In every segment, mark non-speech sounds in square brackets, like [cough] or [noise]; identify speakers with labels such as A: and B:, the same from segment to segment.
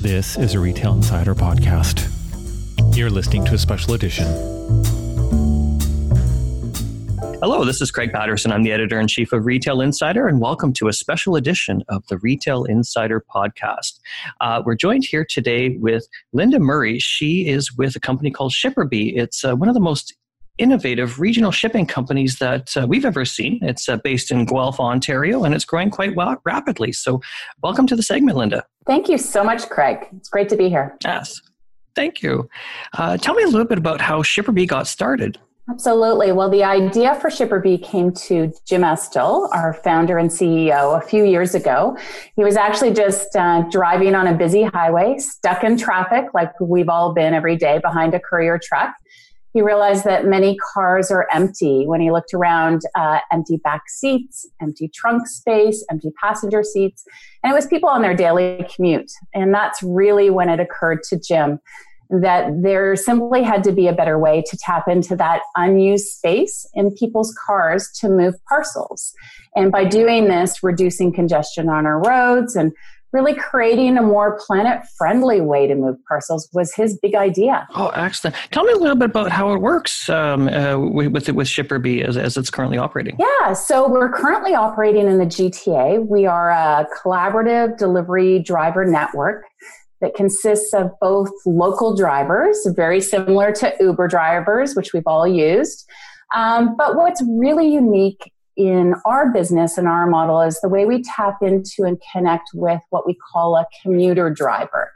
A: This is a Retail Insider podcast. You're listening to a special edition.
B: Hello, this is Craig Patterson. I'm the editor in chief of Retail Insider, and welcome to a special edition of the Retail Insider podcast. Uh, we're joined here today with Lynda Murray. She is with a company called ShipperBee. It's uh, one of the most innovative regional shipping companies that uh, we've ever seen. It's uh, based in Guelph, Ontario, and it's growing quite well, rapidly. So, welcome to the segment, Lynda.
C: Thank you so much, Craig. It's great to be here.
B: Yes. Thank you. Uh, tell me a little bit about how ShipperBee got started.
C: Absolutely. Well, the idea for ShipperBee came to Jim Estill, our founder and CEO, a few years ago. He was actually just uh, driving on a busy highway, stuck in traffic, like we've all been every day behind a courier truck he realized that many cars are empty. When he looked around, uh, empty back seats, empty trunk space, empty passenger seats, and it was people on their daily commute. And that's really when it occurred to Jim that there simply had to be a better way to tap into that unused space in people's cars to move parcels. And by doing this, reducing congestion on our roads and really creating a more planet friendly way to move parcels was his big idea.
B: Oh, excellent. Tell me a little bit about how it works um, uh, with, with ShipperBee as, as it's currently operating.
C: Yeah, so we're currently operating in the GTA. We are a collaborative delivery driver network that consists of both local drivers, very similar to Uber drivers, which we've all used. Um, but what's really unique in our business and our model is the way we tap into and connect with what we call a commuter driver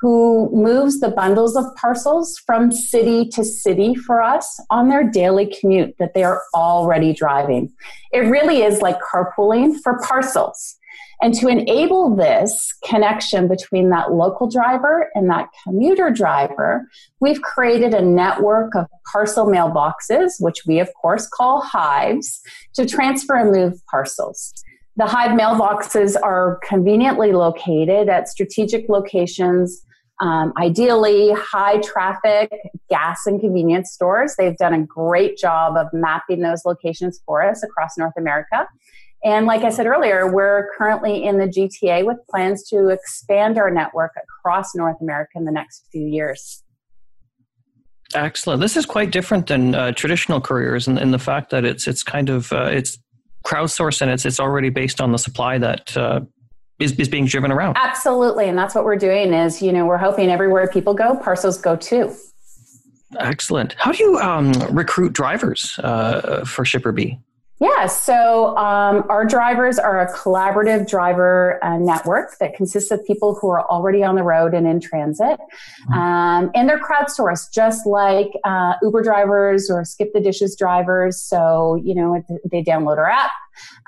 C: who moves the bundles of parcels from city to city for us on their daily commute that they are already driving. It really is like carpooling for parcels. And to enable this connection between that local driver and that commuter driver, we've created a network of parcel mailboxes, which we of course call hives, to transfer and move parcels. The hive mailboxes are conveniently located at strategic locations um, ideally, high traffic gas and convenience stores. They've done a great job of mapping those locations for us across North America. And like I said earlier, we're currently in the GTA with plans to expand our network across North America in the next few years.
B: Excellent. This is quite different than uh, traditional couriers in, in, the fact that it's it's kind of uh, it's crowdsourced and it's it's already based on the supply that uh, is is being driven around.
C: Absolutely, and that's what we're doing. Is you know we're hoping everywhere people go, parcels go too.
B: Excellent. How do you um, recruit drivers uh, for ShipperBee?
C: Yeah, so um, our drivers are a collaborative driver uh, network that consists of people who are already on the road and in transit. Mm-hmm. Um, and they're crowdsourced, just like uh, Uber drivers or Skip the Dishes drivers. So, you know, they download our app,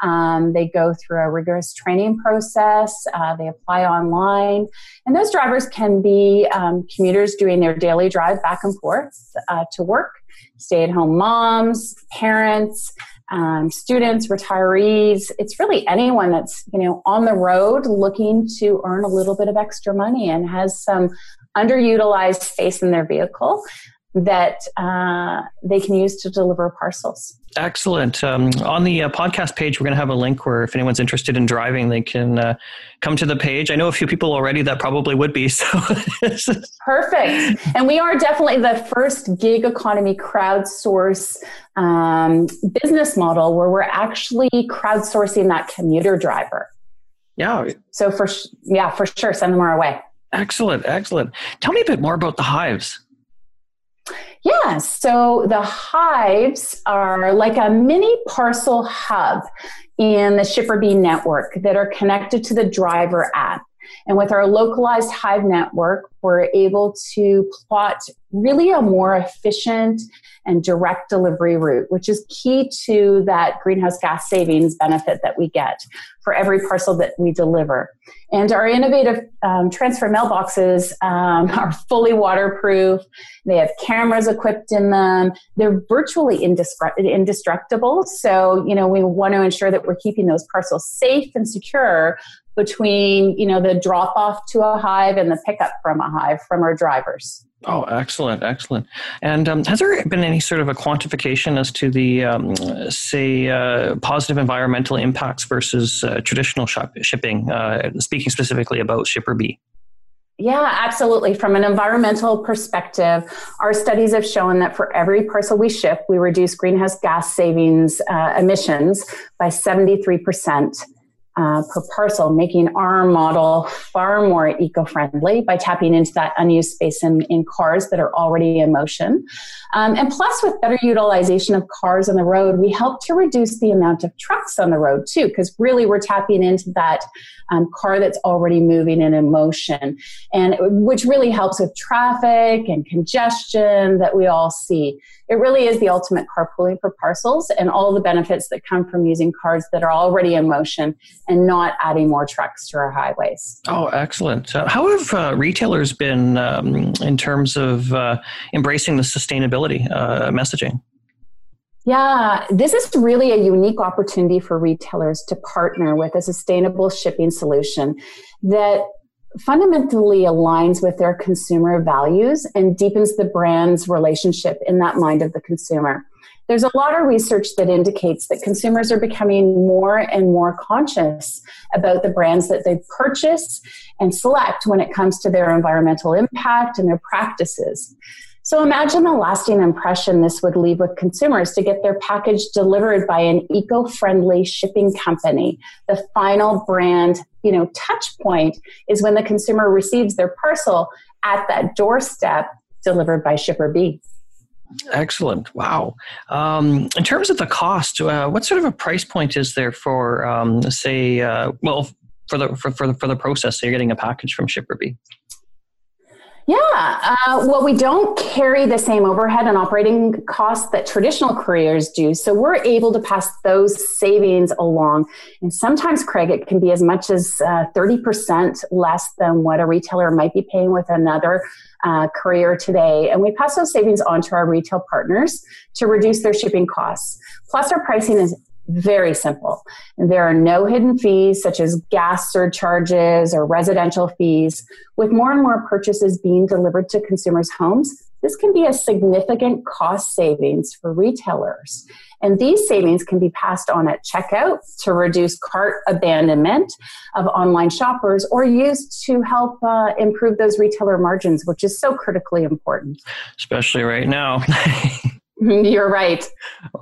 C: um, they go through a rigorous training process, uh, they apply online. And those drivers can be um, commuters doing their daily drive back and forth uh, to work, stay at home moms, parents um, students, retirees. It's really anyone that's you know on the road looking to earn a little bit of extra money and has some underutilized space in their vehicle that uh, they can use to deliver parcels.
B: Excellent. Um, on the uh, podcast page, we're going to have a link where if anyone's interested in driving, they can uh, come to the page. I know a few people already that probably would be. [laughs] So
C: perfect. And we are definitely the first gig economy crowdsource um, business model where we're actually crowdsourcing that commuter driver.
B: Yeah.
C: So for yeah, for sure, send them our way.
B: Excellent, excellent. Tell me a bit more about the hives.
C: Yeah, so the hives are like a mini parcel hub in the ShipperBee network that are connected to the driver app. And with our localized hive network, we're able to plot really a more efficient and direct delivery route, which is key to that greenhouse gas savings benefit that we get for every parcel that we deliver. And our innovative um, transfer mailboxes um, [laughs] are fully waterproof. They have cameras equipped in them. They're virtually indestructible. So, you know, we want to ensure that we're keeping those parcels safe and secure between, you know, the drop off to a hive and the pickup from a hive from our drivers.
B: Oh, excellent, excellent. And um, has there been any sort of a quantification as to the, um, say, uh, positive environmental impacts versus uh, traditional shop- shipping, uh, speaking specifically about ShipperBee
C: Yeah, absolutely. From an environmental perspective, our studies have shown that for every parcel we ship, we reduce greenhouse gas savings uh, emissions by 73% uh, per parcel, making our model far more eco friendly by tapping into that unused space in, in cars that are already in motion. Um, and plus, with better utilization of cars on the road, we help to reduce the amount of trucks on the road too, because really we're tapping into that um, car that's already moving and in motion, and which really helps with traffic and congestion that we all see. It really is the ultimate carpooling for parcels and all the benefits that come from using cars that are already in motion and not adding more trucks to our highways.
B: Oh, excellent. Uh, how have uh, retailers been um, in terms of uh, embracing the sustainability uh, messaging?
C: Yeah, this is really a unique opportunity for retailers to partner with a sustainable shipping solution that fundamentally aligns with their consumer values and deepens the brand's relationship in that mind of the consumer. There's a lot of research that indicates that consumers are becoming more and more conscious about the brands that they purchase and select when it comes to their environmental impact and their practices. So imagine the lasting impression this would leave with consumers to get their package delivered by an eco-friendly shipping company. The final brand, you know, touch point is when the consumer receives their parcel at that doorstep delivered by ShipperBee.
B: Excellent. Wow. Um, in terms of the cost, uh, what sort of a price point is there for, um, say, uh, well, for the for, for the for the process? So you're getting a package from ShipperBee.
C: Yeah, uh, well, we don't carry the same overhead and operating costs that traditional couriers do. So we're able to pass those savings along. And sometimes, Craig, it can be as much as uh, 30% less than what a retailer might be paying with another uh, courier today. And we pass those savings on to our retail partners to reduce their shipping costs. Plus, our pricing is very simple. There are no hidden fees such as gas surcharges or residential fees. With more and more purchases being delivered to consumers' homes, this can be a significant cost savings for retailers. And these savings can be passed on at checkout to reduce cart abandonment of online shoppers or used to help uh, improve those retailer margins, which is so critically important.
B: Especially right now. [laughs] [laughs]
C: You're right.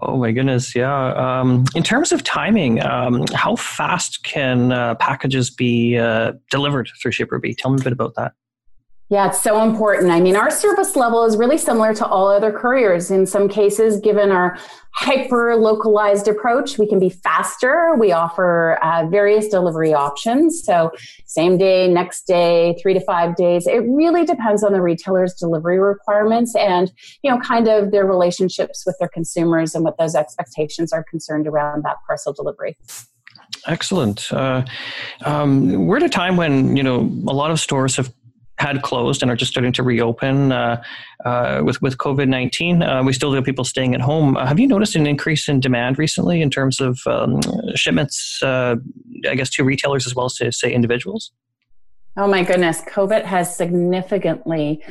B: Oh my goodness, yeah. Um, in terms of timing, um, how fast can uh, packages be uh, delivered through ShipperBee? Tell me a bit about that.
C: Yeah, it's so important. I mean, our service level is really similar to all other couriers. In some cases, given our hyper localized approach, we can be faster. We offer uh, various delivery options. So, same day, next day, three to five days. It really depends on the retailer's delivery requirements and, you know, kind of their relationships with their consumers and what those expectations are concerned around that parcel delivery.
B: Excellent. Uh, um, we're at a time when you know a lot of stores have had closed and are just starting to reopen uh, uh, with with COVID nineteen. Uh, we still have people staying at home. Uh, have you noticed an increase in demand recently in terms of um, shipments? Uh, I guess to retailers as well as to say individuals.
C: Oh my goodness, COVID has significantly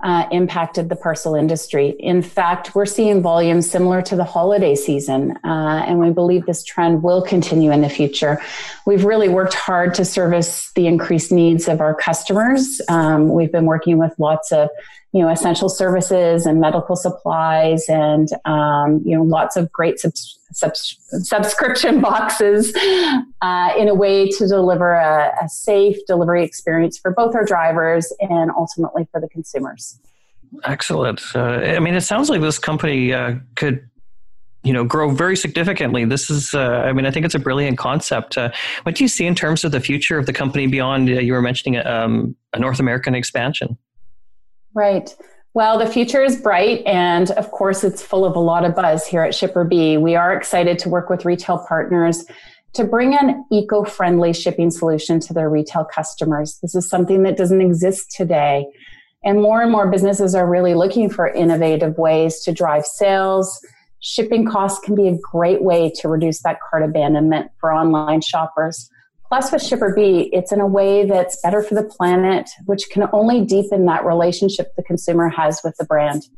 C: uh, impacted the parcel industry. In fact, we're seeing volumes similar to the holiday season, uh, and we believe this trend will continue in the future. We've really worked hard to service the increased needs of our customers. Um, we've been working with lots of you know essential services and medical supplies and um, you know lots of great subs- subs- subscription [laughs] boxes uh, in a way to deliver a, a, safe delivery experience for both our drivers and ultimately for the consumers.
B: Excellent. Uh, i mean it sounds like this company uh, could you know grow very significantly. This is uh, i mean i think it's a brilliant concept. Uh, what do you see in terms of the future of the company beyond uh, you were mentioning um, a north american expansion
C: Right. Well, the future is bright, and of course, it's full of a lot of buzz here at ShipperBee. We are excited to work with retail partners to bring an eco friendly shipping solution to their retail customers. This is something that doesn't exist today. And more and more businesses are really looking for innovative ways to drive sales. Shipping costs can be a great way to reduce that cart abandonment for online shoppers. Plus, with ShipperBee, it's in a way that's better for the planet, which can only deepen that relationship the consumer has with the brand.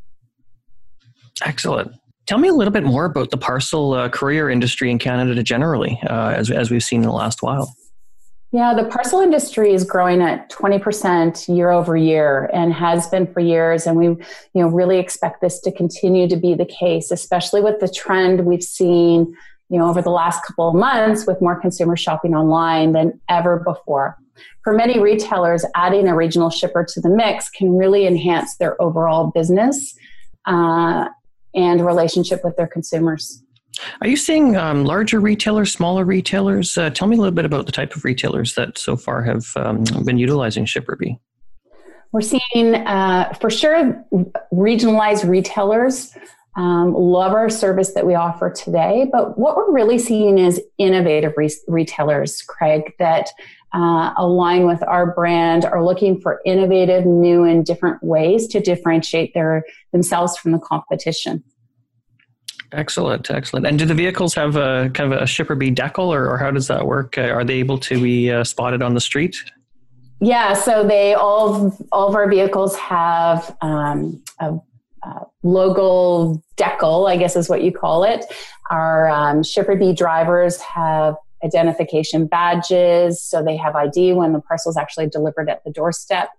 B: Excellent. Tell me a little bit more about the parcel uh, courier industry in Canada generally, uh, as, as we've seen in the last while.
C: Yeah, the parcel industry is growing at 20% year over year and has been for years. And we you know, really expect this to continue to be the case, especially with the trend we've seen you know, over the last couple of months with more consumers shopping online than ever before. For many retailers, adding a regional shipper to the mix can really enhance their overall business uh, and relationship with their consumers.
B: Are you seeing um, larger retailers, smaller retailers? Uh, tell me a little bit about the type of retailers that so far have um, been utilizing ShipperBee.
C: We're seeing, uh, for sure, regionalized retailers um, love our service that we offer today. But what we're really seeing is innovative re- retailers, Craig, that uh, align with our brand, are looking for innovative, new, and different ways to differentiate their themselves from the competition.
B: Excellent, excellent. And do the vehicles have a kind of a ShipperBee decal, or, or how does that work? Uh, are they able to be uh, spotted on the street?
C: Yeah, so they all all of our vehicles have um, a, a, logo decal, I guess is what you call it. Our um, ShipperBee drivers have identification badges, so they have ID when the parcel is actually delivered at the doorstep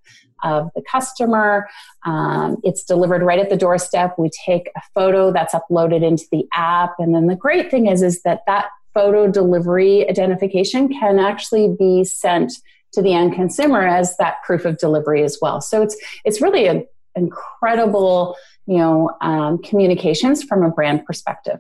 C: of the customer. Um, it's delivered right at the doorstep. We take a photo that's uploaded into the app, and then the great thing is is that that photo delivery identification can actually be sent to the end consumer as that proof of delivery as well. So it's it's really an incredible you know um, communications from a brand perspective.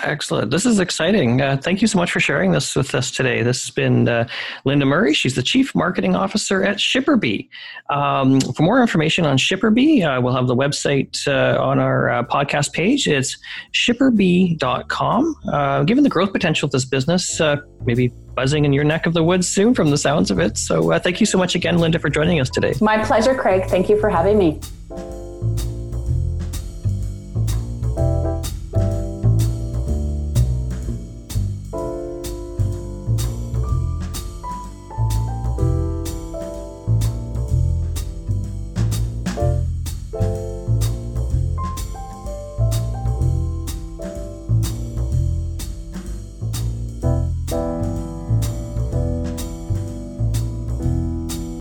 B: Excellent. This is exciting. Uh, thank you so much for sharing this with us today. This has been uh, Lynda Murray. She's the Chief Marketing Officer at ShipperBee. Um, for more information on ShipperBee, uh, we'll have the website uh, on our uh, podcast page. It's shipperbee.com. Uh, given the growth potential of this business, maybe buzzing in your neck of the woods soon from the sounds of it. So thank you so much again, Lynda, for joining us today.
C: My pleasure, Craig. Thank you for having me.